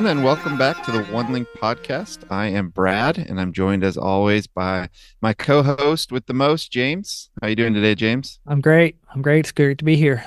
everyone, and welcome back to the One Link podcast. I am Brad, and I'm joined as always by my co-host with the most, James. How are you doing today, James? I'm great. I'm great. It's great to be here.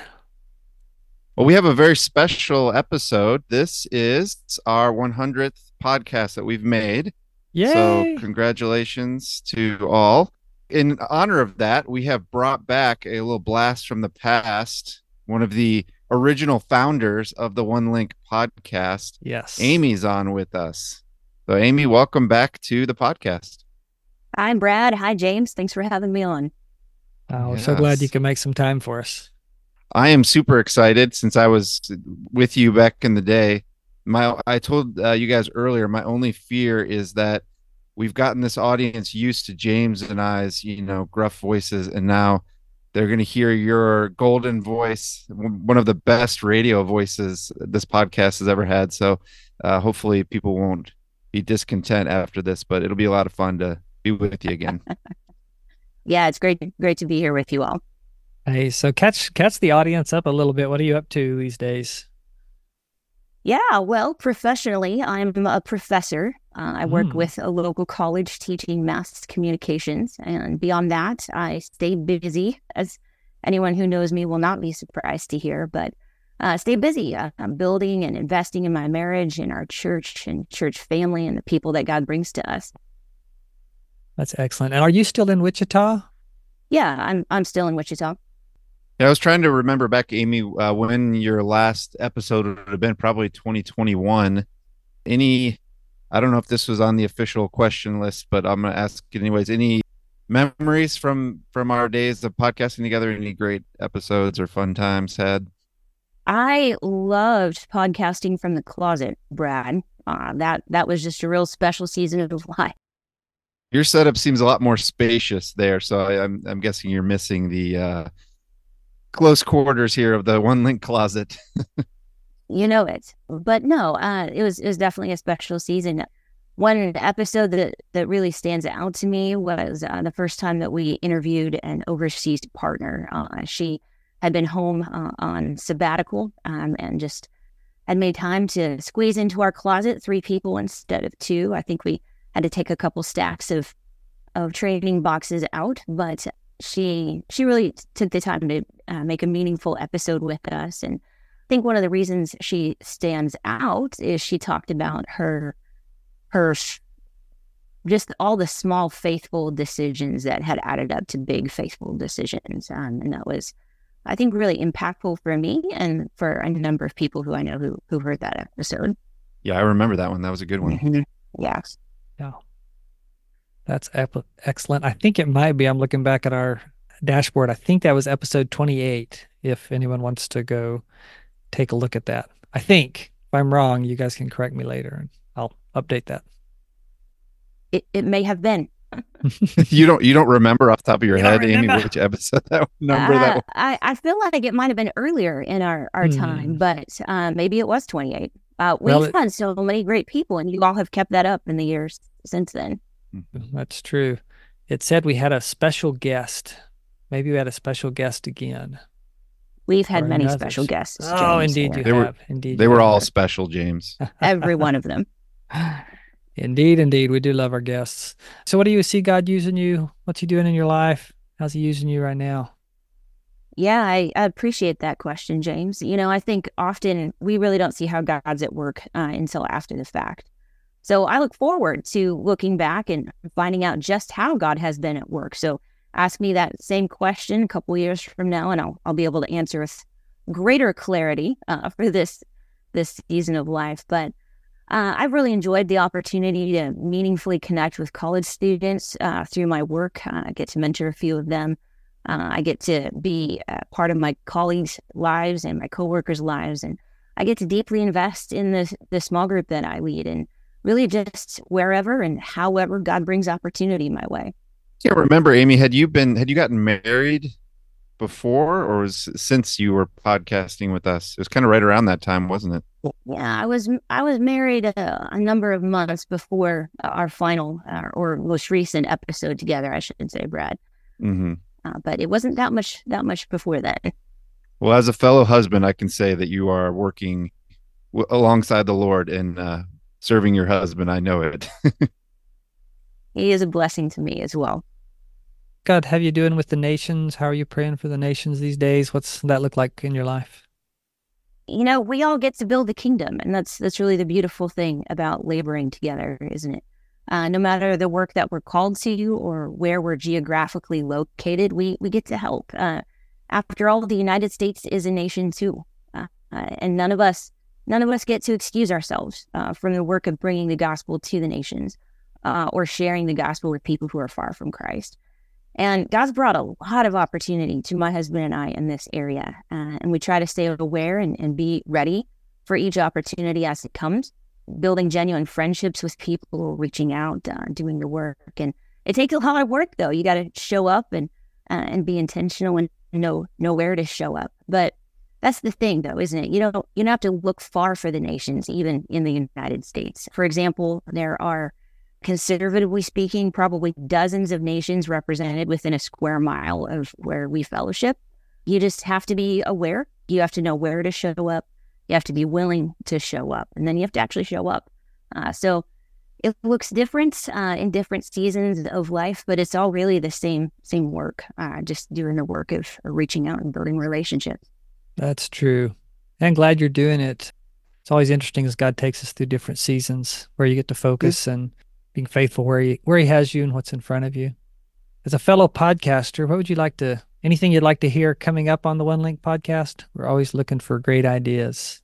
Well, we have a very special episode. This is our 100th podcast that we've made. Yay! So, congratulations to all. In honor of that, we have brought back a little blast from the past. One of the original founders of the One Link podcast. Yes. Amy's on with us. So, Amy, welcome back to the podcast. Hi, Brad. Hi, James. Thanks for having me on. Oh, we're so glad you can make some time for us. I am super excited since I was with you back in the day. My I told uh, you guys earlier, my only fear is that we've gotten this audience used to James and I's, you know, gruff voices, and now they're going to hear your golden voice, one of the best radio voices this podcast has ever had. So, uh, hopefully, people won't be discontent after this, but it'll be a lot of fun to be with you again. Yeah, it's great, great to be here with you all. Hey, so catch catch the audience up a little bit. What are you up to these days? Yeah, well, professionally, I'm a professor. Uh, I work Mm. with a local college teaching mass communications. And beyond that, I stay busy, as anyone who knows me will not be surprised to hear, but uh, stay busy. Uh, I'm building and investing in my marriage and our church and church family and the people that God brings to us. That's excellent. And are you still in Wichita? Yeah, I'm, I'm still in Wichita. Yeah, I was trying to remember back, Amy, uh, when your last episode would have been probably 2021. Any, I don't know if this was on the official question list, but I'm gonna ask it anyways. Any memories from from our days of podcasting together? Any great episodes or fun times had? I loved podcasting from the closet, Brad. Uh, that that was just a real special season of life. Your setup seems a lot more spacious there, so I, I'm I'm guessing you're missing the uh, close quarters here of the one link closet. You know it, but no, uh, it was it was definitely a special season. One episode that that really stands out to me was uh, the first time that we interviewed an overseas partner. Uh, she had been home uh, on sabbatical um, and just had made time to squeeze into our closet three people instead of two. I think we had to take a couple stacks of of training boxes out, but she she really took the time to uh, make a meaningful episode with us. And think one of the reasons she stands out is she talked about her her just all the small faithful decisions that had added up to big faithful decisions, um, and that was. I think really impactful for me and for a number of people who I know who who heard that episode. Yeah, I remember that one. That was a good one. Mhm. Yeah. Yeah. That's ep- excellent. I think it might be. I'm looking back at our dashboard. I think that was episode 28. If anyone wants to go take a look at that, I think if I'm wrong, you guys can correct me later and I'll update that. It, it may have been. you don't you don't remember off the top of your You head, Amy, which episode that number that Uh, was? I, I feel like it might have been earlier in our, our time, Hmm. but uh, maybe it was 28. Uh, we've Well, it- had so many great people, and you all have kept that up in the years since then. That's true. It said we had a special guest. Maybe we had a special guest again. We've had many others. special guests. Oh, indeed you They were- have. Indeed, They were have. all special, James. Every one of them. Indeed, indeed. We do love our guests. So, what do you see God using you? What's He doing in your life? How's He using you right now? Yeah, I, I appreciate that question, James. You know, I think often we really don't see how God's at work uh, until after the fact. So I look forward to looking back and finding out just how God has been at work. So ask me that same question a couple years from now, and I'll I'll be able to answer with greater clarity uh, for this this season of life. But uh, I've really enjoyed the opportunity to meaningfully connect with college students uh, through my work. Uh, I get to mentor a few of them. Uh, I get to be part of my colleagues' lives and my coworkers' lives, and I get to deeply invest in the the small group that I lead, and really just wherever and however God brings opportunity my way. Can't remember, Amy. Had you been had you gotten married before, or was since you were podcasting with us? It was kind of right around that time, wasn't it? Yeah, I was I was married a, a number of months before our final uh, or most recent episode together, I shouldn't say, Brad. hmm Uh, but it wasn't that much that much before that. Well, as a fellow husband, I can say that you are working w- alongside the Lord and uh, serving your husband. I know it. he is a blessing to me as well. God, have you doing with the nations? How are you praying for the nations these days? What's that look like in your life? You know, we all get to build the kingdom, and that's that's really the beautiful thing about laboring together, isn't it? Uh, no matter the work that we're called to or where we're geographically located, we we get to help. Uh, after all, the United States is a nation too, uh, uh and none of us none of us get to excuse ourselves uh, from the work of bringing the gospel to the nations uh, or sharing the gospel with people who are far from Christ. And God's brought a lot of opportunity to my husband and I in this area. Uh, and we try to stay aware and, and be ready for each opportunity as it comes, building genuine friendships with people, reaching out, uh, doing the work. And it takes a lot of work, though. You got to show up and uh, and be intentional and know know where to show up. But that's the thing, though, isn't it? You don't you don't have to look far for the nations, even in the United States. For example, there are conservatively speaking, probably dozens of nations represented within a square mile of where we fellowship. You just have to be aware. You have to know where to show up. You have to be willing to show up, and then you have to actually show up. Uh, so it looks different uh, in different seasons of life, but it's all really the same same work. Uh, just doing the work of reaching out and building relationships. That's true. I'm glad you're doing it. It's always interesting as God takes us through different seasons where you get to focus and being faithful where he where he has you and what's in front of you. As a fellow podcaster, what would you like to anything you'd like to hear coming up on the One Link podcast? We're always looking for great ideas.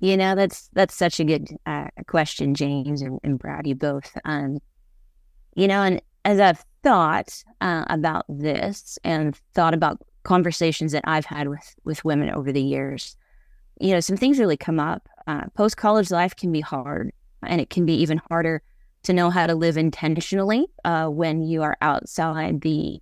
You know, that's that's such a good uh, question, James and, and Brad, you both. Um, you know, and as I've thought uh, about this and thought about conversations that I've had with with women over the years, you know, some things really come up. Uh, Post college life can be hard, and it can be even harder to know how to live intentionally uh, when you are outside the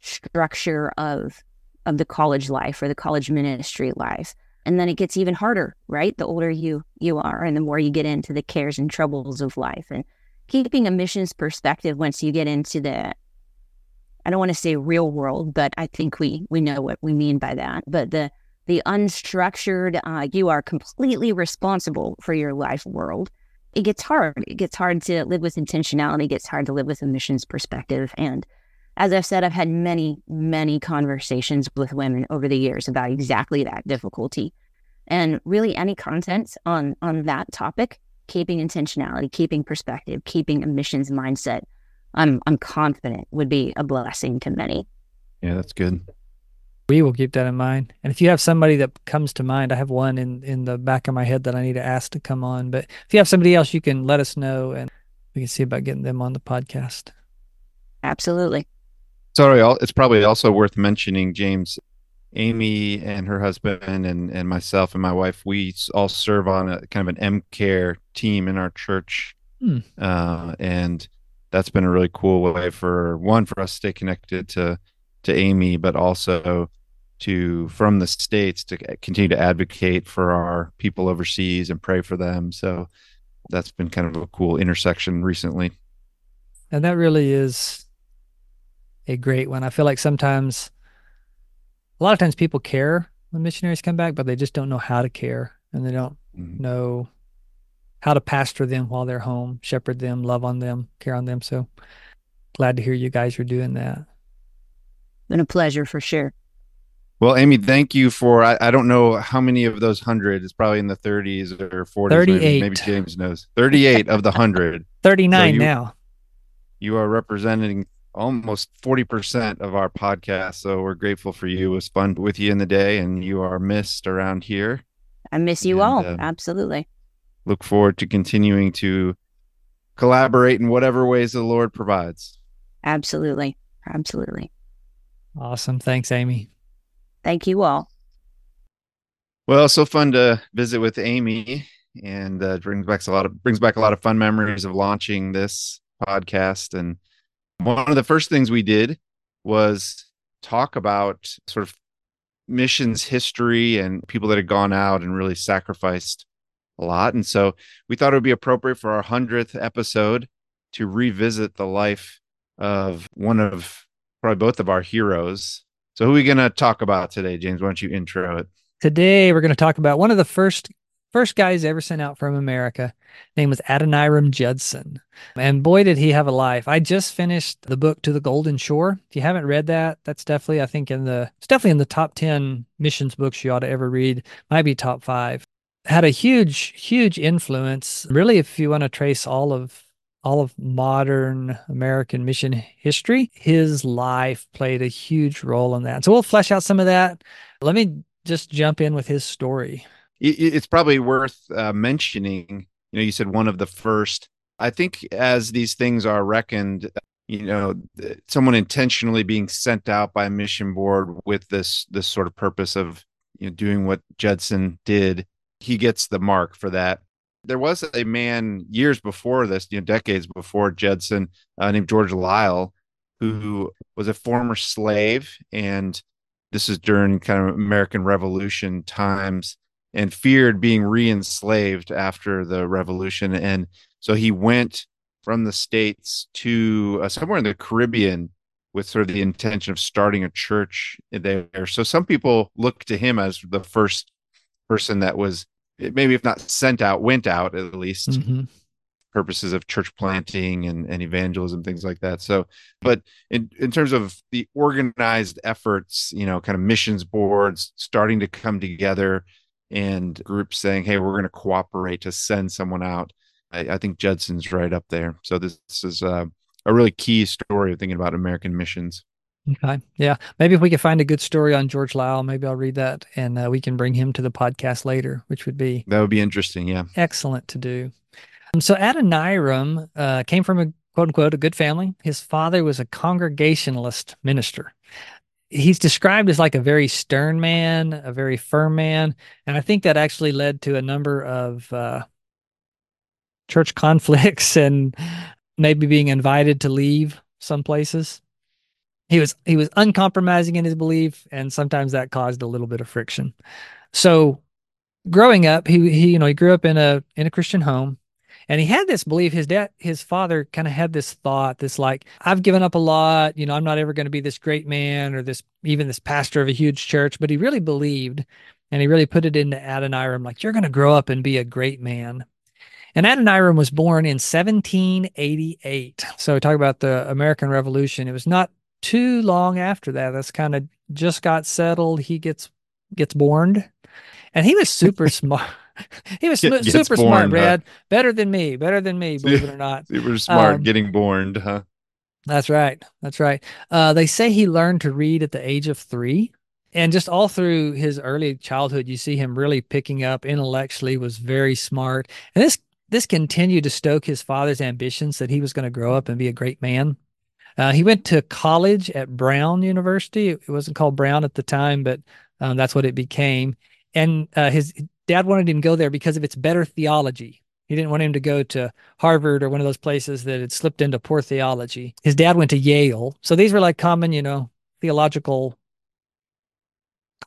structure of of the college life or the college ministry life. And then it gets even harder right? The older you you are and the more you get into the cares and troubles of life. And keeping a missions perspective once you get into the i don't want to say real world but i think we we know what we mean by that. But the the unstructured uh, you are completely responsible for your life world it gets hard. It gets hard to live with intentionality. It gets hard to live with a missions perspective. And as I've said, I've had many, many conversations with women over the years about exactly that difficulty. And really any content on on that topic, keeping intentionality, keeping perspective, keeping a missions mindset, I'm I'm confident would be a blessing to many. Yeah, that's good. We will keep that in mind. And if you have somebody that comes to mind, I have one in in the back of my head that I need to ask to come on. But if you have somebody else, you can let us know and we can see about getting them on the podcast. Absolutely. Sorry, it's probably also worth mentioning, James. Amy and her husband and and myself and my wife, we all serve on a kind of an M Care team in our church, hmm. uh, and that's been a really cool way for one for us to stay connected to to Amy, but also to from the states to continue to advocate for our people overseas and pray for them. So that's been kind of a cool intersection recently. And that really is a great one. I feel like sometimes a lot of times people care when missionaries come back, but they just don't know how to care and they don't mm-hmm. know how to pastor them while they're home, shepherd them, love on them, care on them. So glad to hear you guys are doing that. Been a pleasure for sure. Well, Amy, thank you for. I, I don't know how many of those hundred. It's probably in the 30s or 40s. 38. Maybe, maybe James knows. 38 of the hundred. 39 so you, now. You are representing almost 40% of our podcast. So we're grateful for you. It was fun with you in the day, and you are missed around here. I miss you and, all. Uh, Absolutely. Look forward to continuing to collaborate in whatever ways the Lord provides. Absolutely. Absolutely. Awesome. Thanks, Amy. Thank you all. Well, so fun to visit with Amy, and uh, brings back a lot of brings back a lot of fun memories of launching this podcast. And one of the first things we did was talk about sort of missions history and people that had gone out and really sacrificed a lot. And so we thought it would be appropriate for our hundredth episode to revisit the life of one of probably both of our heroes so, who are we going to talk about today, James? Why don't you intro it? Today, we're going to talk about one of the first first guy he's ever sent out from America. Name was Adoniram Judson. And boy, did he have a life. I just finished the book To the Golden Shore. If you haven't read that, that's definitely, I think, in the, it's definitely in the top 10 missions books you ought to ever read. Might be top five. Had a huge, huge influence. Really, if you want to trace all of all of modern American mission history, his life played a huge role in that. So we'll flesh out some of that. Let me just jump in with his story it's probably worth uh, mentioning. You know, you said one of the first. I think as these things are reckoned, you know, someone intentionally being sent out by a mission board with this this sort of purpose of you know doing what Judson did, he gets the mark for that. There was a man years before this, you know, decades before Judson, uh, named George Liele, who was a former slave, and this is during kind of American Revolution times and feared being re-enslaved after the revolution and so he went from the states to uh, somewhere in the caribbean with sort of the intention of starting a church there. So some people look to him as the first person that was maybe if not sent out went out at least mm-hmm. purposes of church planting and, and evangelism things like that so but in, in terms of the organized efforts you know kind of missions boards starting to come together and groups saying, "Hey, we're going to cooperate to send someone out." I, I, think Judson's right up there. So this, this is uh, a really key story of thinking about American missions. Okay, yeah, maybe if we could find a good story on George Liele, maybe I'll read that, and uh, we can bring him to the podcast later, which would be that would be interesting. Yeah, excellent to do. Um, so Adoniram uh, came from a quote unquote a good family. His father was a Congregationalist minister he's described as like a very stern man, a very firm man, and I think that actually led to a number of uh, church conflicts and maybe being invited to leave some places. He was he was uncompromising in his belief, and sometimes that caused a little bit of friction. So, growing up, he he you know he grew up in a in a Christian home and he had this belief his dad his father kind of had this thought this like i've given up a lot you know i'm not ever going to be this great man or this even this pastor of a huge church but he really believed and he really put it into adoniram like you're going to grow up and be a great man and adoniram was born in 1788 so talk about the american revolution it was not too long after that that's kind of just got settled he gets gets born and he was super smart he was Get, super born, smart, Brad. Huh? Better than me. Better than me, believe it or not. Super smart, um, getting born, huh? That's right. That's right. Uh, they say he learned to read at the age of three. And just all through his early childhood, you see him really picking up intellectually, was very smart. And this this continued to stoke his father's ambitions that he was going to grow up and be a great man. Uh, he went to college at Brown University. It wasn't called Brown at the time, but um, that's what it became. And uh, his dad wanted him to go there because of its better theology. He didn't want him to go to Harvard or one of those places that had slipped into poor theology. His dad went to Yale. So these were like common, you know, theological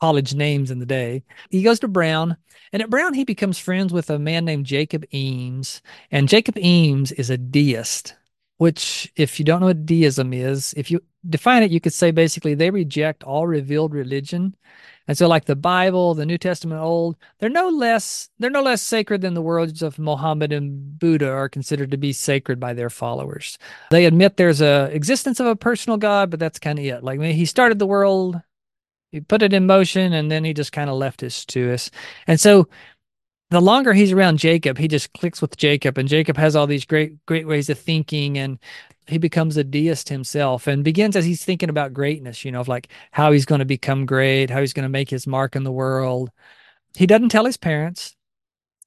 college names in the day. He goes to Brown, and at Brown, he becomes friends with a man named Jacob Eames. And Jacob Eames is a deist, which, if you don't know what deism is, if you define it, you could say basically they reject all revealed religion and so like the Bible, the New Testament Old, they're no less they're no less sacred than the words of Muhammad and Buddha are considered to be sacred by their followers. They admit there's a existence of a personal God, but that's kind of it. Like he started the world, he put it in motion, and then he just kind of left us to us. And so the longer he's around Jacob, he just clicks with Jacob, and Jacob has all these great, great ways of thinking, and he becomes a deist himself and begins as he's thinking about greatness, you know, of like how he's going to become great, how he's going to make his mark in the world. He doesn't tell his parents.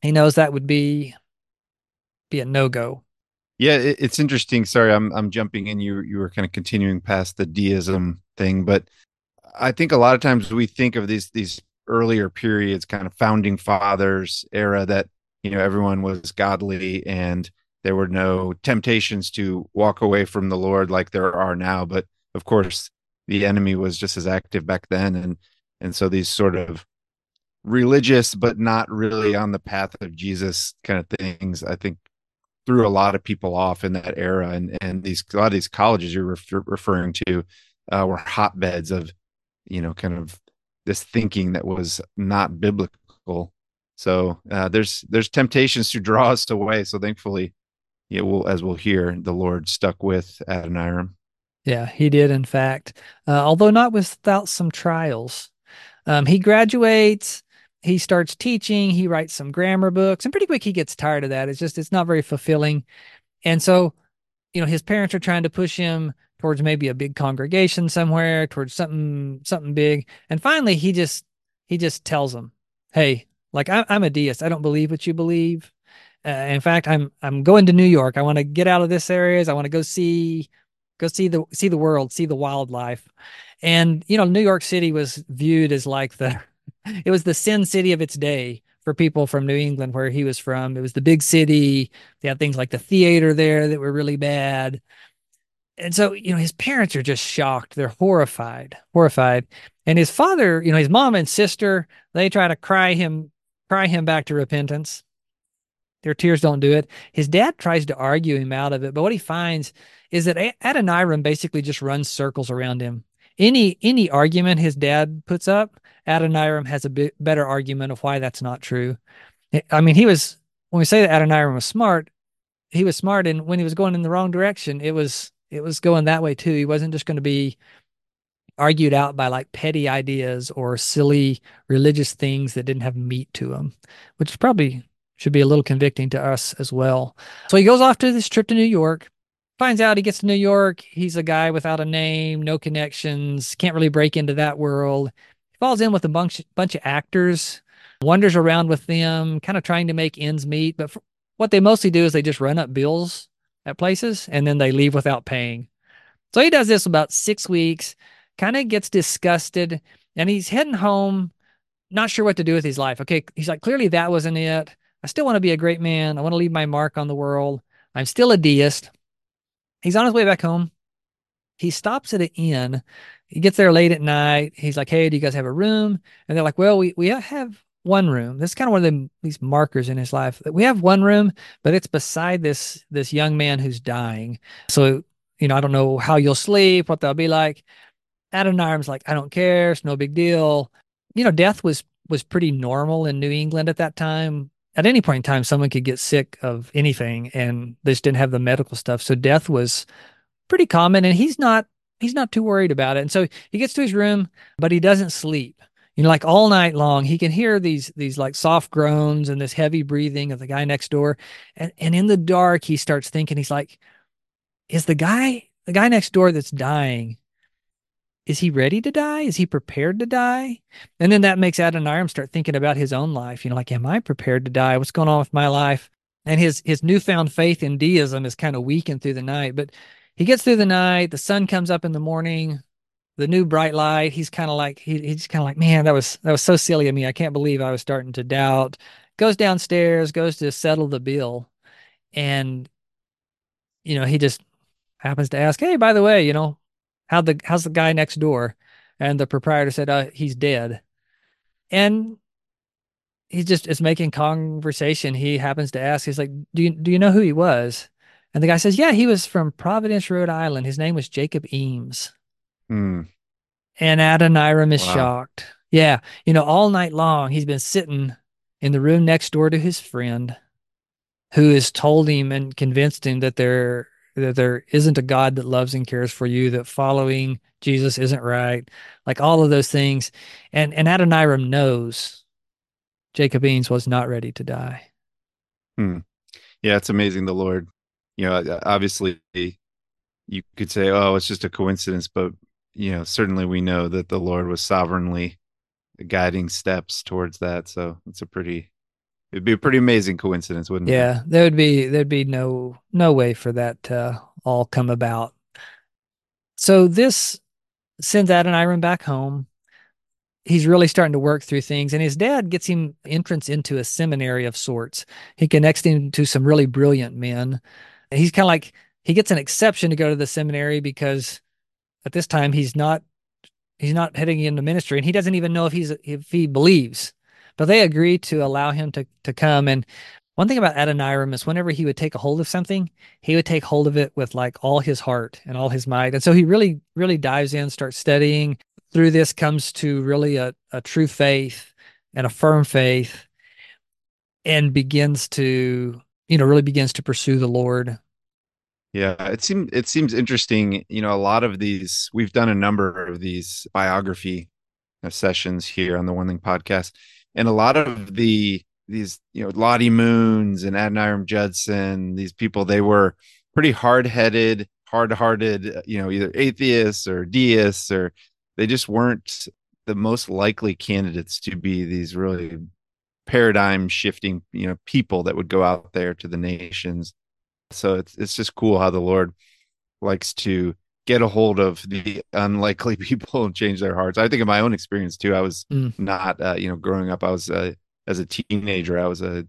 He knows that would be be a no go. Yeah, it's interesting. Sorry, I'm I'm jumping in. You you were kind of continuing past the deism thing, but I think a lot of times we think of these these earlier periods, kind of founding fathers era, that you know everyone was godly and there were no temptations to walk away from the Lord like there are now. But of course, the enemy was just as active back then, and and so these sort of religious but not really on the path of Jesus kind of things, I think threw a lot of people off in that era. And and these a lot of these colleges you're refer- referring to uh, were hotbeds of you know kind of this thinking that was not biblical So uh, there's there's temptations to draw us away. So thankfully, yeah, we'll as we'll hear, the Lord stuck with Adoniram. Yeah, he did, in fact, uh, although not without some trials. Um, he graduates, he starts teaching, he writes some grammar books, and pretty quick he gets tired of that. It's just, it's not very fulfilling. And so, you know, his parents are trying to push him towards maybe a big congregation somewhere, towards something, something big. And finally, he just, he just tells them, Hey, like I, I'm a deist. I don't believe what you believe. Uh, in fact, I'm I'm going to New York. I want to get out of this areas. I want to go see go see the see the world, see the wildlife. And you know, New York City was viewed as like the it was the sin city of its day for people from New England where he was from. It was the big city. They had things like the theater there that were really bad. And so, you know, his parents are just shocked. They're horrified, horrified. And his father, you know, his mom and sister, they try to cry him, cry him back to repentance. Their tears don't do it. His dad tries to argue him out of it, but what he finds is that Adoniram basically just runs circles around him. Any any argument his dad puts up, Adoniram has a bit better argument of why that's not true. I mean, he was when we say that Adoniram was smart, he was smart, and when he was going in the wrong direction, it was it was going that way too. He wasn't just going to be argued out by like petty ideas or silly religious things that didn't have meat to them, which probably should be a little convicting to us as well. So he goes off to this trip to New York, finds out he gets to New York. He's a guy without a name, no connections, can't really break into that world. He falls in with a bunch, bunch of actors, wanders around with them, kind of trying to make ends meet. But what they mostly do is they just run up bills at places and then they leave without paying. So he does this about six weeks, kind of gets disgusted, and he's heading home, not sure what to do with his life. Okay, he's like, clearly that wasn't it. I still want to be a great man. I want to leave my mark on the world. I'm still a deist. He's on his way back home. He stops at an inn. He gets there late at night. He's like, "Hey, do you guys have a room?" And they're like, "Well, we we have one room. This is kind of one of the, these markers in his life. that We have one room, but it's beside this this young man who's dying. So, you know, I don't know how you'll sleep, what that'll be like." Adoniram's like, "I don't care. It's no big deal." You know, death was was pretty normal in New England at that time at any point in time, someone could get sick of anything and they just didn't have the medical stuff. So death was pretty common and he's not, he's not too worried about it. And so he gets to his room, but he doesn't sleep. You know, like all night long, he can hear these, these like soft groans and this heavy breathing of the guy next door. And, and in the dark, he starts thinking, he's like, is the guy, the guy next door that's dying, is he ready to die? Is he prepared to die? And then that makes Adoniram start thinking about his own life. You know, like, am I prepared to die? What's going on with my life? And his his newfound faith in deism is kind of weakened through the night. But he gets through the night. The sun comes up in the morning. The new bright light. He's kind of like he, he's kind of like, man, that was that was so silly of me. I can't believe I was starting to doubt. Goes downstairs, goes to settle the bill, and you know he just happens to ask, hey, by the way, you know, how the how's the guy next door? And the proprietor said, uh, he's dead. And he just is making conversation. He happens to ask, he's like, Do you do you know who he was? And the guy says, Yeah, he was from Providence, Rhode Island. His name was Jacob Eames. Hmm. And Adoniram is wow. shocked. Yeah. You know, all night long he's been sitting in the room next door to his friend who has told him and convinced him that there that there isn't a God that loves and cares for you, that following Jesus isn't right, like all of those things. And and Adoniram knows Jacob Eames was not ready to die. Hmm. Yeah, it's amazing. The Lord, you know, obviously you could say, oh, it's just a coincidence, but you know, certainly we know that the Lord was sovereignly guiding steps towards that. So it's a pretty It'd be a pretty amazing coincidence, wouldn't yeah, it? Yeah, there would be there'd be no no way for that to all come about. So this sends Adoniram back home. He's really starting to work through things, and his dad gets him entrance into a seminary of sorts. He connects him to some really brilliant men. He's kind of like he gets an exception to go to the seminary because at this time he's not he's not heading into ministry, and he doesn't even know if he's if he believes but they agree to allow him to, to come. And one thing about Adoniram is whenever he would take a hold of something, he would take hold of it with like all his heart and all his might. And so he really, really dives in, starts studying. Through this comes to really a, a true faith and a firm faith. and begins to, you know, really begins to pursue the Lord. Yeah, it seems it seems interesting. You know, a lot of these we've done a number of these biography uh, sessions here on the One Thing podcast, and a lot of the these you know Lottie Moons and Adoniram Judson, these people they were pretty hard headed, hard hearted. Uh, you know, either atheists or deists, or they just weren't the most likely candidates to be these really paradigm shifting you know people that would go out there to the nations so it's it's just cool how the lord likes to get a hold of the unlikely people and change their hearts i think of my own experience too i was mm. not uh, you know growing up i was uh, as a teenager i was a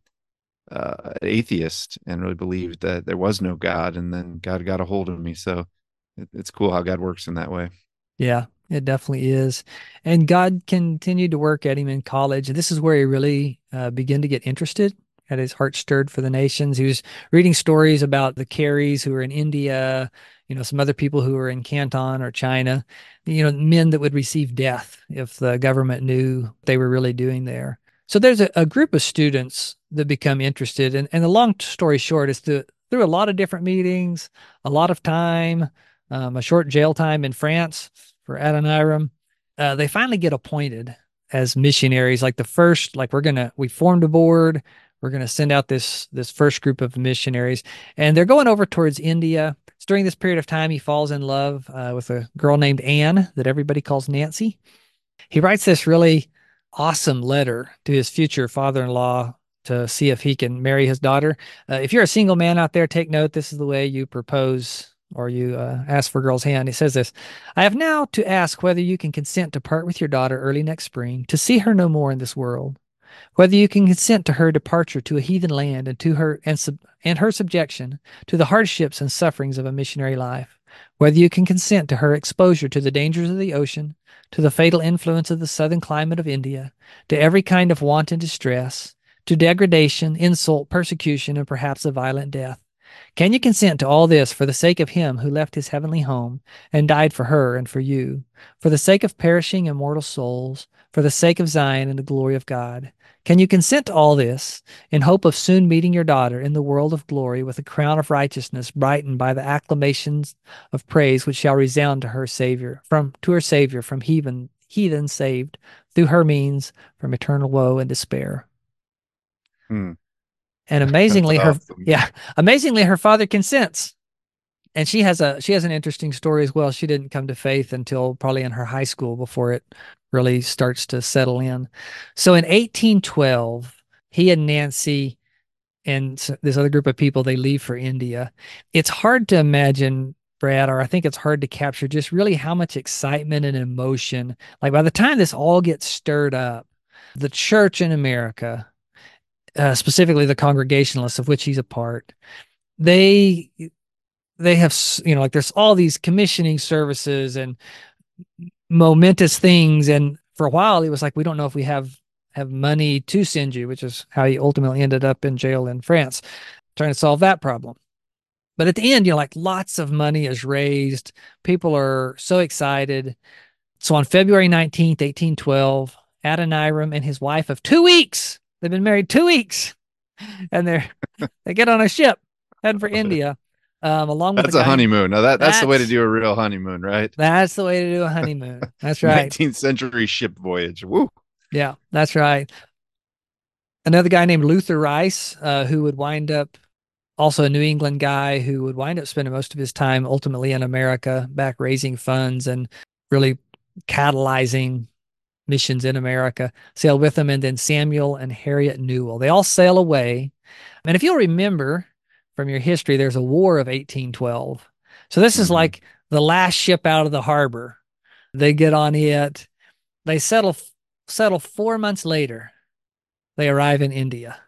uh, atheist and really believed that there was no god and then god got a hold of me so it, it's cool how god works in that way yeah it definitely is. And God continued to work at him in college. And This is where he really uh, began to get interested, had his heart stirred for the nations. He was reading stories about the Careys who were in India, you know, some other people who were in Canton or China, you know, men that would receive death if the government knew they were really doing there. So there's a, a group of students that become interested. And, and the long story short is to, through a lot of different meetings, a lot of time, um, a short jail time in France, for Adoniram. Uh, they finally get appointed as missionaries. Like the first, like we're gonna we formed a board. We're gonna send out this this first group of missionaries, and they're going over towards India. It's during this period of time he falls in love uh, with a girl named Anne that everybody calls Nancy. He writes this really awesome letter to his future father-in-law to see if he can marry his daughter. Uh, if you're a single man out there, take note. This is the way you propose or you uh, ask for a girl's hand. He says this I have now to ask whether you can consent to part with your daughter early next spring, to see her no more in this world, whether you can consent to her departure to a heathen land and to her and, sub, and her subjection to the hardships and sufferings of a missionary life, whether you can consent to her exposure to the dangers of the ocean, to the fatal influence of the southern climate of India, to every kind of want and distress, to degradation, insult, persecution, and perhaps a violent death. Can you consent to all this for the sake of him who left his heavenly home and died for her and for you, for the sake of perishing immortal souls, for the sake of Zion and the glory of God? Can you consent to all this in hope of soon meeting your daughter in the world of glory with a crown of righteousness brightened by the acclamations of praise which shall resound to her Savior, from to her Savior from heathen heathen saved through her means from eternal woe and despair? Hmm. And amazingly, her yeah, amazingly, her father consents. And she has a she has an interesting story as well. She didn't come to faith until probably in her high school before it really starts to settle in. So in 1812, he and Nancy and this other group of people they leave for India. It's hard to imagine Brad, or I think it's hard to capture just really how much excitement and emotion. Like by the time this all gets stirred up, the church in America, uh, specifically the Congregationalists, of which he's a part, they they have you know like there's all these commissioning services and momentous things, and for a while he was like, we don't know if we have have money to send you, which is how he ultimately ended up in jail in France, trying to solve that problem. But at the end, you know, like lots of money is raised. People are so excited. So on February 19th, 1812, Adoniram and his wife of two weeks They've been married two weeks, and they're they get on a ship heading for India. Um, along with that's a honeymoon. Now that that's, that's, the way to do a real honeymoon, right? That's the way to do a honeymoon. That's right. 19th century ship voyage. Woo. Yeah, that's right. Another guy named Luther Rice, uh, who would wind up also a New England guy who would wind up spending most of his time ultimately in America, back raising funds and really catalyzing missions in America, sailed with them, and then Samuel and Harriet Newell. They all sail away. And if you'll remember from your history, there's a war of 1812. So this mm-hmm. is like the last ship out of the harbor. They get on it. They settle settle four months later. They arrive in India.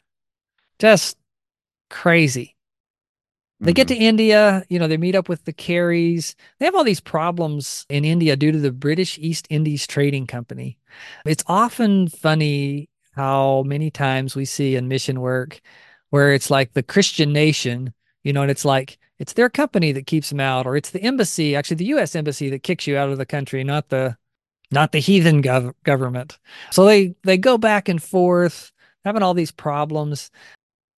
Just crazy. They get to mm-hmm. India, you know, they meet up with the Careys. They have all these problems in India due to the British East Indies Trading Company. It's often funny how many times we see in mission work where it's like the Christian nation, you know, and it's like it's their company that keeps them out, or it's the embassy, actually the U.S. embassy that kicks you out of the country, not the not the heathen gov- government. So they they go back and forth. having all these problems.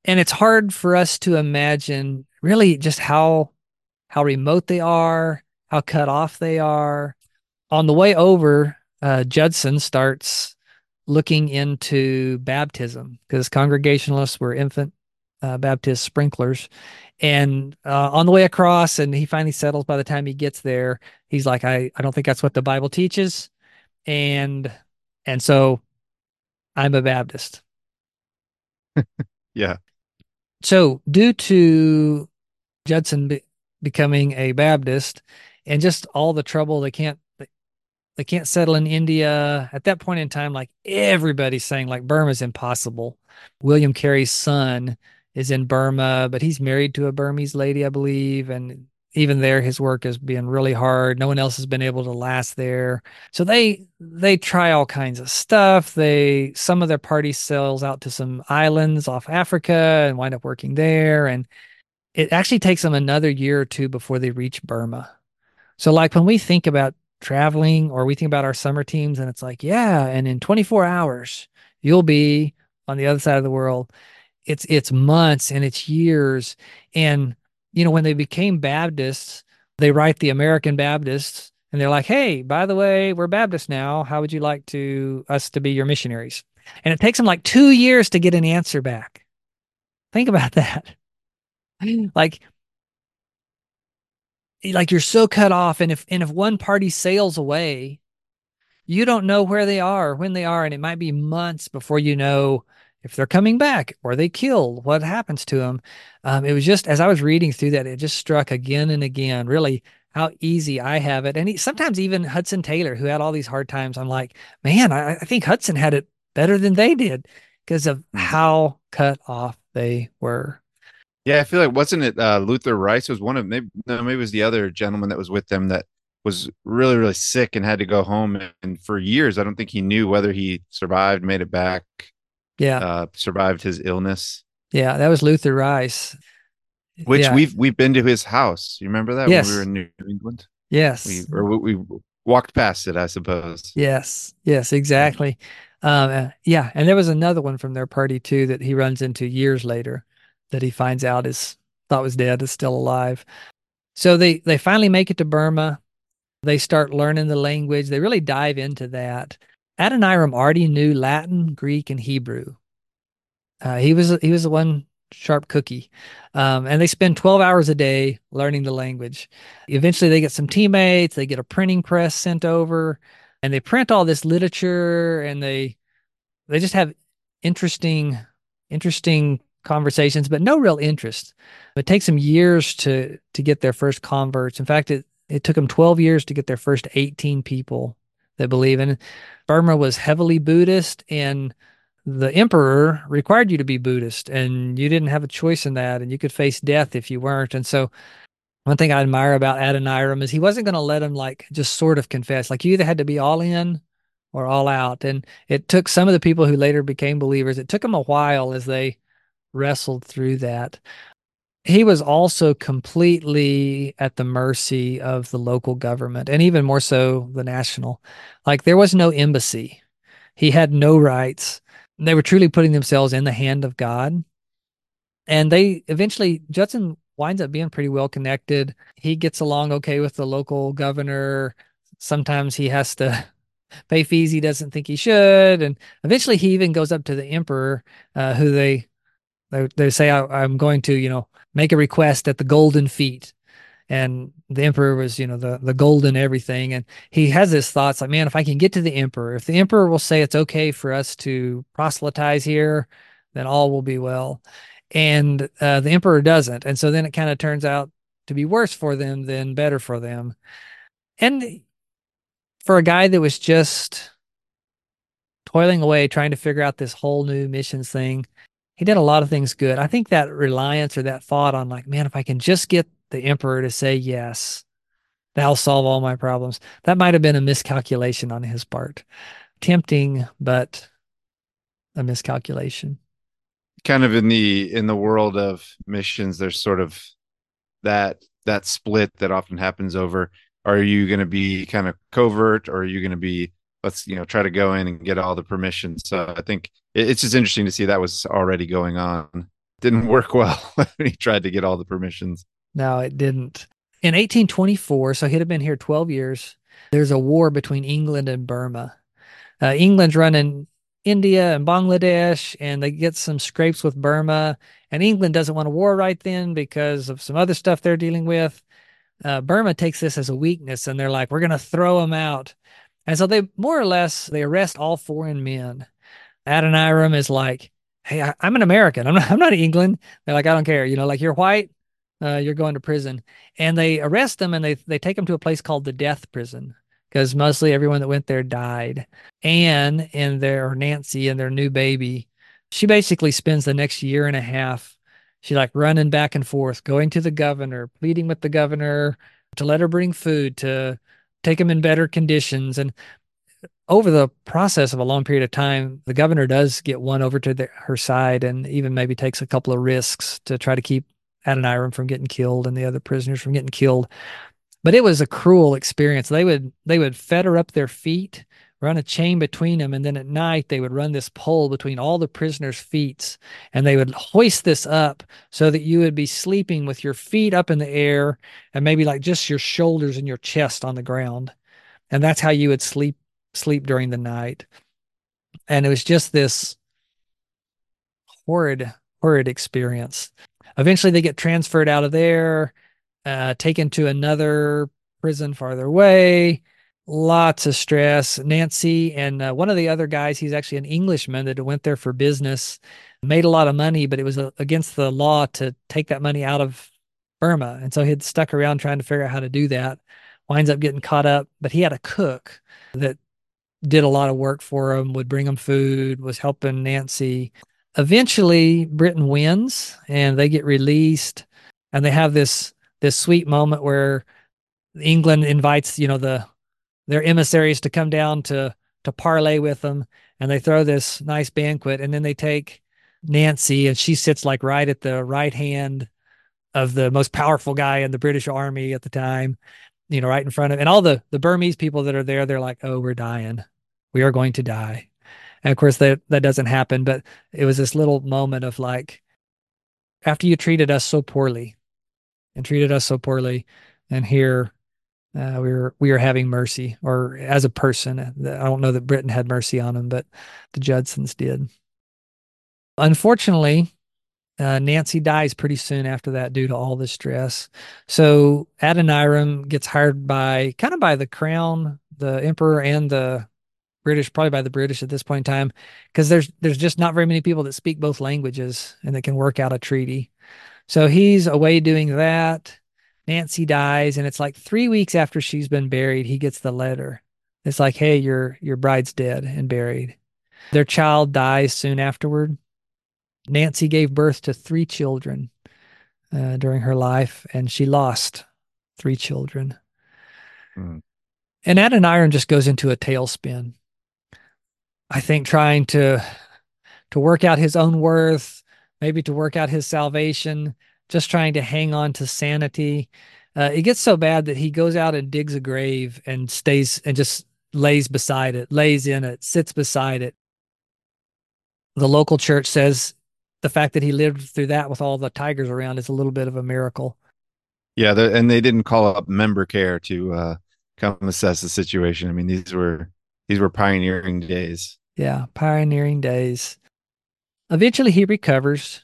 And it's hard for us to imagine really just how how remote they are, how cut off they are. On the way over, uh, Judson starts looking into baptism because Congregationalists were infant uh, Baptist sprinklers. And uh, on the way across, and he finally settles by the time he gets there, he's like, I, I don't think that's what the Bible teaches. And and so I'm a Baptist. yeah. So due to Judson be- becoming a Baptist and just all the trouble they can't they can't settle in India at that point in time like everybody's saying like Burma's impossible. William Carey's son is in Burma, but he's married to a Burmese lady, I believe, and even there his work is being really hard. No one else has been able to last there. So they they try all kinds of stuff. They some of their party sells out to some islands off Africa and wind up working there and it actually takes them another year or two before they reach Burma. So like when we think about traveling or we think about our summer teams and it's like, yeah, and in 24 hours you'll be on the other side of the world. It's it's months and it's years and you know when they became Baptists, they write the American Baptists and they're like, "Hey, by the way, we're Baptists now. How would you like to us to be your missionaries?" And it takes them like 2 years to get an answer back. Think about that. like eh, like you're so cut off and if and if one party sails away you don't know where they are when they are and it might be months before you know if they're coming back or they killed what happens to them um, it was just as i was reading through that it just struck again and again really how easy i have it and he, sometimes even hudson taylor who had all these hard times i'm like man i, I think hudson had it better than they did because of mm-hmm. how cut off they were yeah, I feel like wasn't it uh, Luther Rice was one of maybe no maybe it was the other gentleman that was with them that was really really sick and had to go home and for years I don't think he knew whether he survived made it back. Yeah. Uh, survived his illness. Yeah, that was Luther Rice. Which yeah. we've we've been to his house. You remember that yes. when we were in New England? Yes. We or we, walked past it, I suppose. Yes. Yes, exactly. Um, uh, yeah, and there was another one from their party too that he runs into years later that he finds out is thought was dead is still alive. So they they finally make it to Burma. They start learning the language. They really dive into that. Adoniram already knew Latin, Greek, and Hebrew. Uh, he was he was the one sharp cookie, um, and they spend twelve hours a day learning the language. Eventually, they get some teammates. They get a printing press sent over, and they print all this literature. And they they just have interesting interesting conversations, but no real interest. It takes them years to to get their first converts. In fact, it it took them 12 years to get their first 18 people that believe in. Burma was heavily Buddhist and the emperor required you to be Buddhist and you didn't have a choice in that and you could face death if you weren't. And so one thing I admire about Adoniram is he wasn't going to let him like just sort of confess. Like you either had to be all in or all out. And it took some of the people who later became believers, it took them a while as they wrestled through that. He was also completely at the mercy of the local government and even more so the national. Like there was no embassy. He had no rights. They were truly putting themselves in the hand of God. And they eventually, Judson winds up being pretty well connected. He gets along okay with the local governor. Sometimes he has to pay fees he doesn't think he should. And eventually he even goes up to the emperor, uh, who they they, they say, I, am going to, you know, make a request at the golden feet. And the emperor was, you know, the, the golden everything. And he has this thoughts like, man, if I can get to the emperor, if the emperor will say it's okay for us to proselytize here, then all will be well. And uh, the emperor doesn't. And so then it kind of turns out to be worse for them than better for them. And for a guy that was just toiling away trying to figure out this whole new missions thing, he did a lot of things good. I think that reliance or that thought on like, man, if I can just get the emperor to say yes, that'll solve all my problems. That might have been a miscalculation on his part. Tempting, but a miscalculation. Kind of in the in the world of missions, there's sort of that that split that often happens over are you going to be kind of covert or are you going to be let's you know try to go in and get all the permission so i think it's just interesting to see that was already going on. Didn't work well when he tried to get all the permissions. No, it didn't. In 1824, so he'd have been here 12 years, there's a war between England and Burma. Uh, England's running India and Bangladesh, and they get some scrapes with Burma. And England doesn't want a war right then because of some other stuff they're dealing with. Uh, Burma takes this as a weakness, and they're like, "We're going to throw them out." And so they more or less they arrest all foreign men. Adoniram is like, "Hey, I, am an American. I'm not. I'm not England." They're like, "I don't care. You know, like you're white, uh, you're going to prison." And they arrest them and they they take them to a place called the death prison because mostly everyone that went there died. Anne and their Nancy and their new baby, she basically spends the next year and a half. She like running back and forth, going to the governor, pleading with the governor to let her bring food, to take him in better conditions. And over the process of a long period of time, the governor does get won over to the, her side and even maybe takes a couple of risks to try to keep Adoniram from getting killed and the other prisoners from getting killed but it was a cruel experience. They would they would fetter up their feet, run a chain between them, and then at night they would run this pole between all the prisoners' feet, and they would hoist this up so that you would be sleeping with your feet up in the air and maybe like just your shoulders and your chest on the ground, and that's how you would sleep sleep during the night. And it was just this horrid horrid experience. Eventually, they get transferred out of there uh, taken to another prison farther away. Lots of stress. Nancy and uh, one of the other guys, he's actually an Englishman that went there for business, made a lot of money, but it was uh, against the law to take that money out of Burma. And so he had stuck around trying to figure out how to do that. Winds up getting caught up, but he had a cook that did a lot of work for him, would bring him food, was helping Nancy. Eventually, Britain wins and they get released, and they have this this sweet moment where England invites, you know, the their emissaries to come down to to parlay with them and they throw this nice banquet and then they take Nancy and she sits like right at the right hand of the most powerful guy in the British army at the time, you know, right in front of and all the the Burmese people that are there they're like, "Oh, we're dying. We are going to die." And of course that that doesn't happen, but it was this little moment of like after you treated us so poorly, and treated us so poorly. And here uh, we were we were having mercy, or as a person, I don't know that Britain had mercy on him, but the Judsons did. Unfortunately, uh, Nancy dies pretty soon after that due to all the stress. So Adoniram gets hired by kind of by the crown, the emperor, and the British, probably by the British at this point in time, because there's there's just not very many people that speak both languages and that can work out a treaty. So he's away doing that. Nancy dies, and it's like three weeks after she's been buried, he gets the letter. It's like, hey, your your bride's dead and buried. Their child dies soon afterward. Nancy gave birth to three children uh, during her life, and she lost three children. Mm. And Adoniram just goes into a tailspin. I think trying to to work out his own worth, maybe to work out his salvation, just trying to hang on to sanity. Uh, it gets so bad that he goes out and digs a grave and stays and just lays beside it, lays in it, sits beside it. The local church says the fact that he lived through that with all the tigers around is a little bit of a miracle. Yeah, and they didn't call up member care to uh, come assess the situation. I mean, these were these were pioneering days. Yeah, pioneering days. Eventually, he recovers,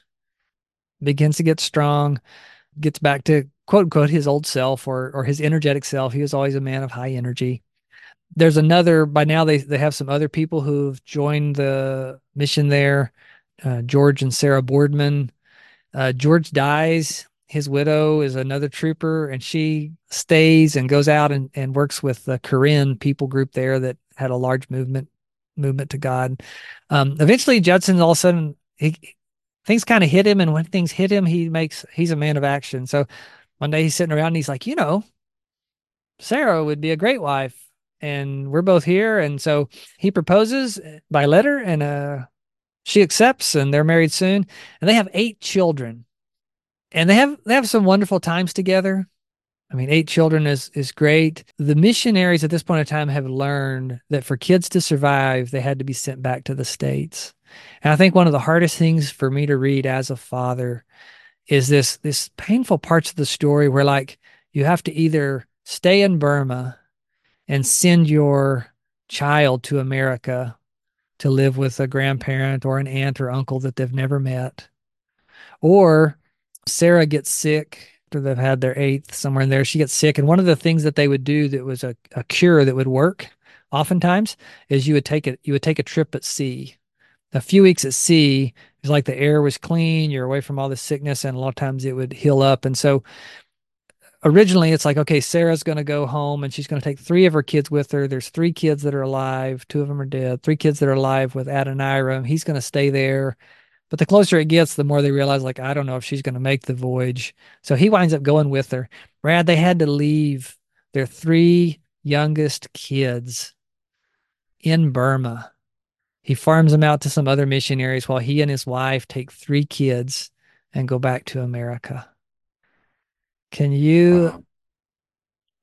begins to get strong, gets back to quote unquote his old self or or his energetic self. He was always a man of high energy. There's another. By now, they they have some other people who've joined the mission there. Uh, George and Sarah Boardman. Uh, George dies. His widow is another trooper, and she stays and goes out and, and works with the Karen people group there that had a large movement movement to God. Um, eventually, Judson all of a sudden he things kind of hit him, and when things hit him, he makes he's a man of action. So one day he's sitting around and he's like, you know, Sarah would be a great wife, and we're both here, and so he proposes by letter, and uh, she accepts, and they're married soon, and they have eight children, and they have they have some wonderful times together. I mean, eight children is is great. The missionaries at this point in time have learned that for kids to survive, they had to be sent back to the states. And I think one of the hardest things for me to read as a father is this this painful parts of the story where like you have to either stay in Burma and send your child to America to live with a grandparent or an aunt or uncle that they've never met. Or Sarah gets sick after they've had their eighth somewhere in there. She gets sick. And one of the things that they would do that was a, a cure that would work oftentimes is you would take it, you would take a trip at sea. A few weeks at sea is like the air was clean, you're away from all the sickness, and a lot of times it would heal up. And so originally it's like okay sarah's going to go home and she's going to take three of her kids with her there's three kids that are alive two of them are dead three kids that are alive with adoniram he's going to stay there but the closer it gets the more they realize like i don't know if she's going to make the voyage so he winds up going with her brad they had to leave their three youngest kids in burma he farms them out to some other missionaries while he and his wife take three kids and go back to america can you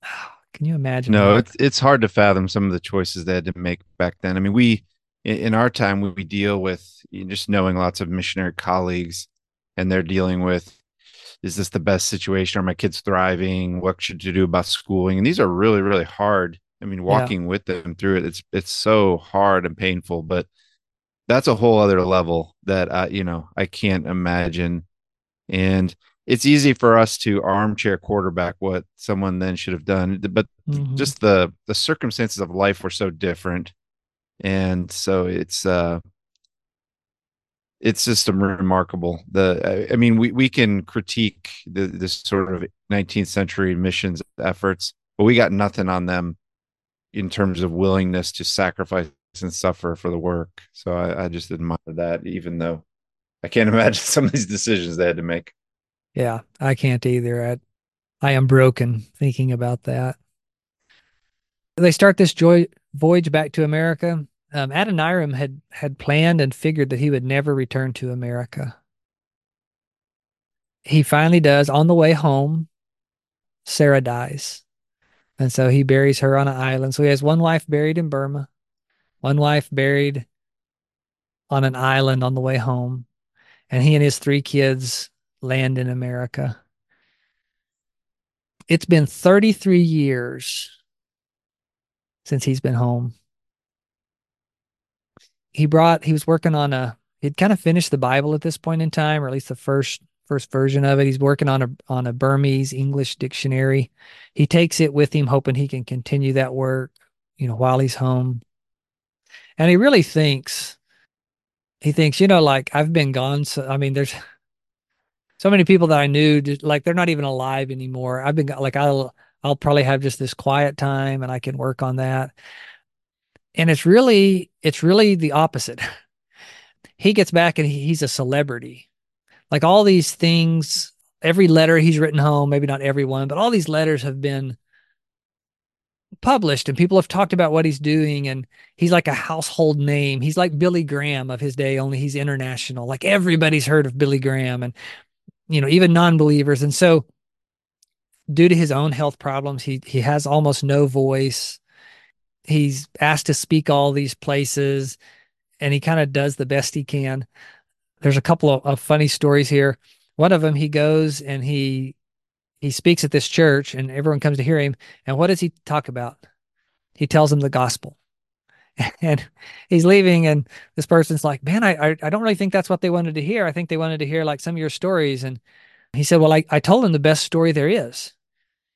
can you imagine? No, that? it's it's hard to fathom some of the choices they had to make back then. I mean, we in our time we deal with just knowing lots of missionary colleagues, and they're dealing with is this the best situation? Are my kids thriving? What should you do about schooling? And these are really really hard. I mean, walking yeah. with them through it, it's it's so hard and painful. But that's a whole other level that I, you know I can't imagine. And it's easy for us to armchair quarterback what someone then should have done but mm-hmm. just the the circumstances of life were so different and so it's uh it's just remarkable the i mean we we can critique the this sort of 19th century missions efforts but we got nothing on them in terms of willingness to sacrifice and suffer for the work so i, I just admire that even though i can't imagine some of these decisions they had to make yeah, I can't either. I, I am broken thinking about that. They start this joy, voyage back to America. Um, Adoniram had had planned and figured that he would never return to America. He finally does. On the way home, Sarah dies. And so he buries her on an island. So he has one wife buried in Burma, one wife buried on an island on the way home. And he and his three kids land in America. It's been 33 years since he's been home. He brought, he was working on a, he'd kind of finished the Bible at this point in time, or at least the first first version of it. He's working on a on a Burmese English dictionary. He takes it with him, hoping he can continue that work, you know, while he's home. And he really thinks, he thinks, you know, like I've been gone. So I mean, there's so many people that I knew, just, like they're not even alive anymore. I've been like, I'll, I'll probably have just this quiet time and I can work on that. And it's really, it's really the opposite. he gets back and he, he's a celebrity. Like all these things, every letter he's written home, maybe not everyone, but all these letters have been published and people have talked about what he's doing and he's like a household name he's like billy graham of his day only he's international like everybody's heard of billy graham and you know, even non-believers. And so due to his own health problems, he he has almost no voice. He's asked to speak all these places and he kind of does the best he can. There's a couple of, of funny stories here. One of them, he goes and he he speaks at this church and everyone comes to hear him. And what does he talk about? He tells them the gospel. and he's leaving and this person's like man I, I, I don't really think that's what they wanted to hear i think they wanted to hear like some of your stories and he said well i, I told him the best story there is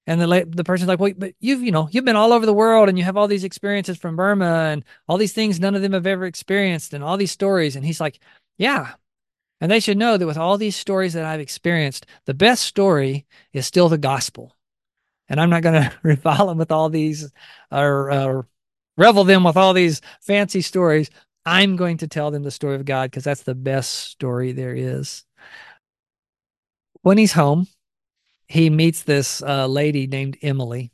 and the the person's like well but you've you know you've been all over the world and you have all these experiences from burma and all these things none of them have ever experienced and all these stories and he's like yeah and they should know that with all these stories that i've experienced the best story is still the gospel and i'm not going to revile them with all these or uh, revel them with all these fancy stories. I'm going to tell them the story of God because that's the best story there is. When he's home, he meets this uh, lady named Emily,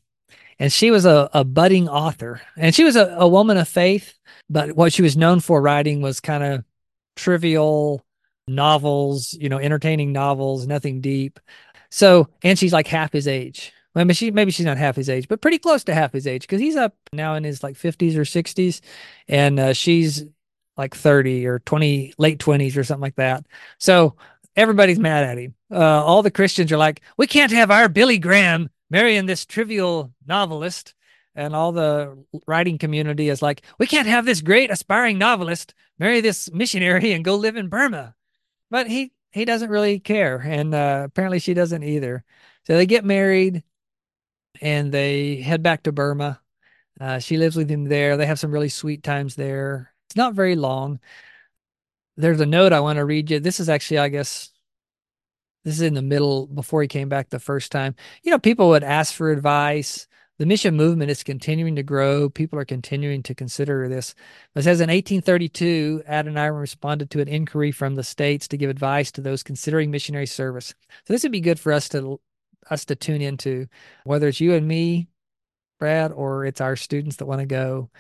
and she was a, a budding author, and she was a, a woman of faith. But what she was known for writing was kind of trivial novels, you know, entertaining novels, nothing deep. So, and she's like half his age Well, maybe she maybe she's not half his age, but pretty close to half his age because he's up now in his like 50s or 60s, and uh, she's like 30 or 20, late 20s or something like that. So everybody's mad at him. Uh, all the Christians are like, we can't have our Billy Graham marrying this trivial novelist. And all the writing community is like, we can't have this great aspiring novelist marry this missionary and go live in Burma. But he he doesn't really care, and uh, apparently she doesn't either. So they get married, and they head back to Burma. Uh, she lives with him there. They have some really sweet times there. It's not very long. There's a note I want to read you. This is actually, I guess, this is in the middle before he came back the first time. You know, people would ask for advice. The mission movement is continuing to grow. People are continuing to consider this. It says in 1832, Adoniram responded to an inquiry from the states to give advice to those considering missionary service. So this would be good for us to us to tune into, whether it's you and me, Brad, or it's our students that want to go.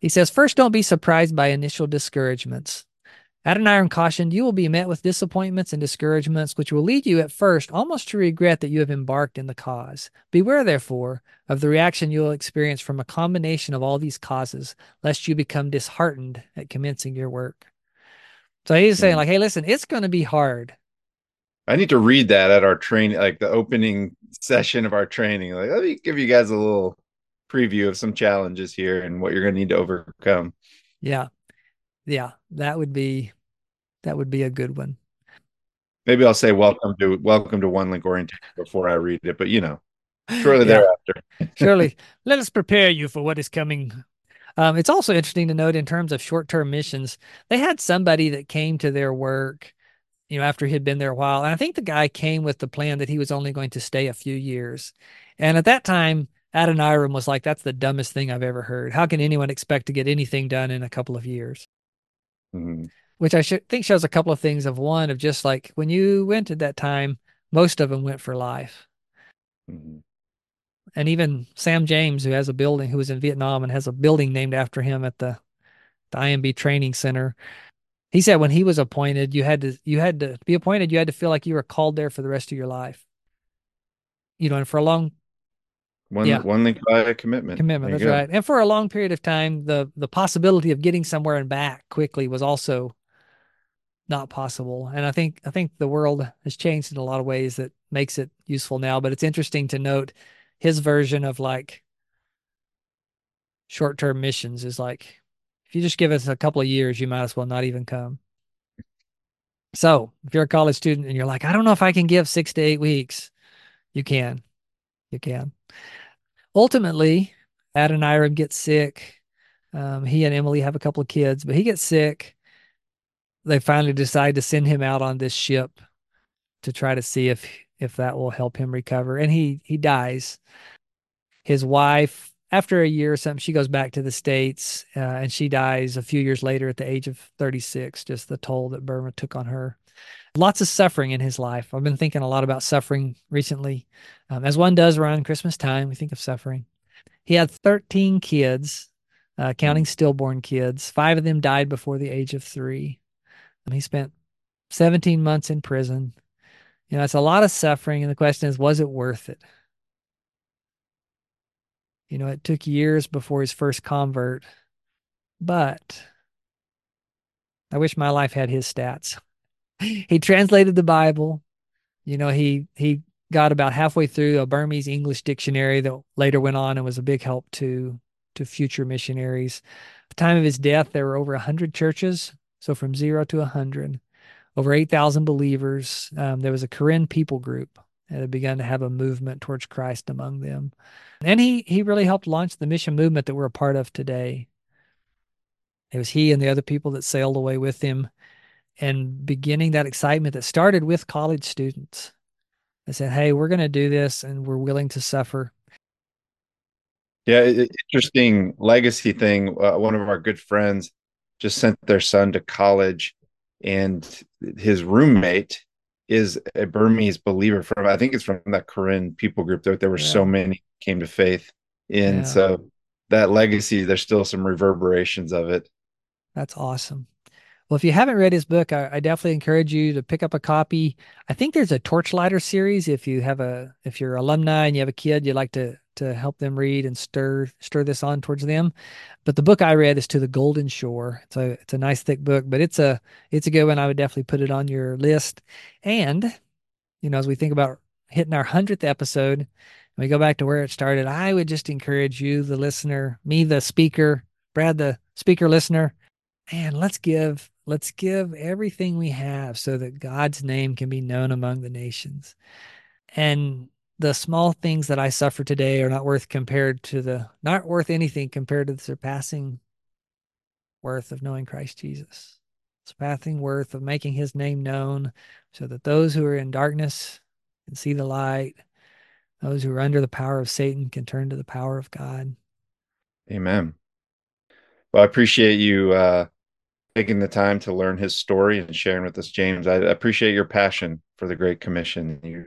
He says, first, don't be surprised by initial discouragements. Adoniram cautioned, You will be met with disappointments and discouragements, which will lead you at first almost to regret that you have embarked in the cause. Beware, therefore, of the reaction you will experience from a combination of all these causes, lest you become disheartened at commencing your work. So he's saying, hmm. like, hey, listen, it's going to be hard. I need to read that at our training, like the opening session of our training. Like, let me give you guys a little preview of some challenges here and what you're going to need to overcome. Yeah yeah, that would be that would be a good one. Maybe I'll say welcome to welcome to one link orientation before I read it, but you know, shortly yeah. thereafter. Surely, let us prepare you for what is coming. Um, it's also interesting to note in terms of short-term missions, they had somebody that came to their work, you know, after he had been there a while, and I think the guy came with the plan that he was only going to stay a few years, and at that time, Adoniram was like, "That's the dumbest thing I've ever heard. How can anyone expect to get anything done in a couple of years?" Mm-hmm. which I should think shows a couple of things. Of one, of just like when you went at that time, most of them went for life. Mm-hmm. And even Sam James, who has a building, who was in Vietnam and has a building named after him at the, the IMB Training Center, he said when he was appointed, you had to you had to be appointed. You had to feel like you were called there for the rest of your life. You know, and for a long one yeah. one link by a commitment. Commitment, that's right. And for a long period of time, the the possibility of getting somewhere and back quickly was also not possible. And I think I think the world has changed in a lot of ways that makes it useful now. But it's interesting to note his version of like short term missions is like if you just give us a couple of years, you might as well not even come. So if you're a college student and you're like, I don't know if I can give six to eight weeks, you can. You can. Ultimately, Adoniram gets sick. Um, he and Emily have a couple of kids, but he gets sick. They finally decide to send him out on this ship to try to see if if that will help him recover. And he he dies. His wife, after a year or something, she goes back to the states, uh, and she dies a few years later at the age of 36. Just the toll that Burma took on her. Lots of suffering in his life. I've been thinking a lot about suffering recently. Um, as one does around Christmas time, we think of suffering. He had 13 kids, uh, counting stillborn kids. Five of them died before the age of three. And he spent 17 months in prison. You know, it's a lot of suffering. And the question is, was it worth it? You know, it took years before his first convert, but I wish my life had his stats he translated the Bible. You know, he he got about halfway through a Burmese English dictionary that later went on and was a big help to to future missionaries. At the time of his death, there were over a hundred churches, so from zero to a hundred, over eight thousand believers. Um, there was a Karen people group that had begun to have a movement towards Christ among them, and he he really helped launch the mission movement that we're a part of today. It was he and the other people that sailed away with him and beginning that excitement that started with college students. I said, "Hey, we're going to do this, and we're willing to suffer." Yeah, interesting legacy thing. Uh, one of our good friends just sent their son to college, and his roommate is a Burmese believer from I think it's from that Karen people group. There, there were yeah. so many came to faith in. Yeah. So that legacy, there's still some reverberations of it. That's awesome. Well, if you haven't read his book, I, I, definitely encourage you to pick up a copy. I think there's a Torchlighter series. If you have a, if you're alumni and you have a kid, you'd like to to help them read and stir stir this on towards them. But the book I read is To the Golden Shore. It's a it's a nice thick book, but it's a it's a good one. I would definitely put it on your list. And you know, as we think about hitting our hundredth episode, and we go back to where it started, I would just encourage you, the listener, me, the speaker, Brad, the speaker listener, and let's give let's give everything we have so that God's name can be known among the nations. And the small things that I suffer today are not worth compared to the not worth anything compared to the surpassing worth of knowing Christ Jesus. Surpassing worth of making his name known so that those who are in darkness can see the light. Those who are under the power of Satan can turn to the power of God. Amen. Well, I appreciate you uh, taking the time to learn his story and sharing with us, James. I appreciate your passion for the Great Commission. You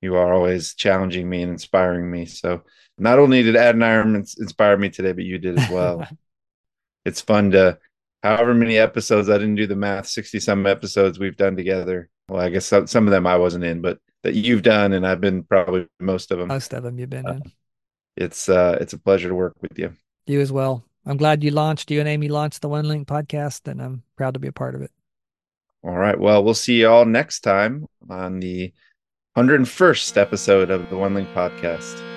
you are always challenging me and inspiring me. So not only did Adoniram inspire me today, but you did as well. it's fun to, however many episodes, I didn't do the math, 60 some episodes we've done together. Well, I guess some, some of them I wasn't in, but that you've done, and I've been probably most of them. Most of them you've been uh, in. It's uh, it's a pleasure to work with you. You as well. I'm glad you launched. You and Amy launched the One Link podcast, and I'm proud to be a part of it. All right. Well, we'll see you all next time on the 101st episode of the One Link Podcast.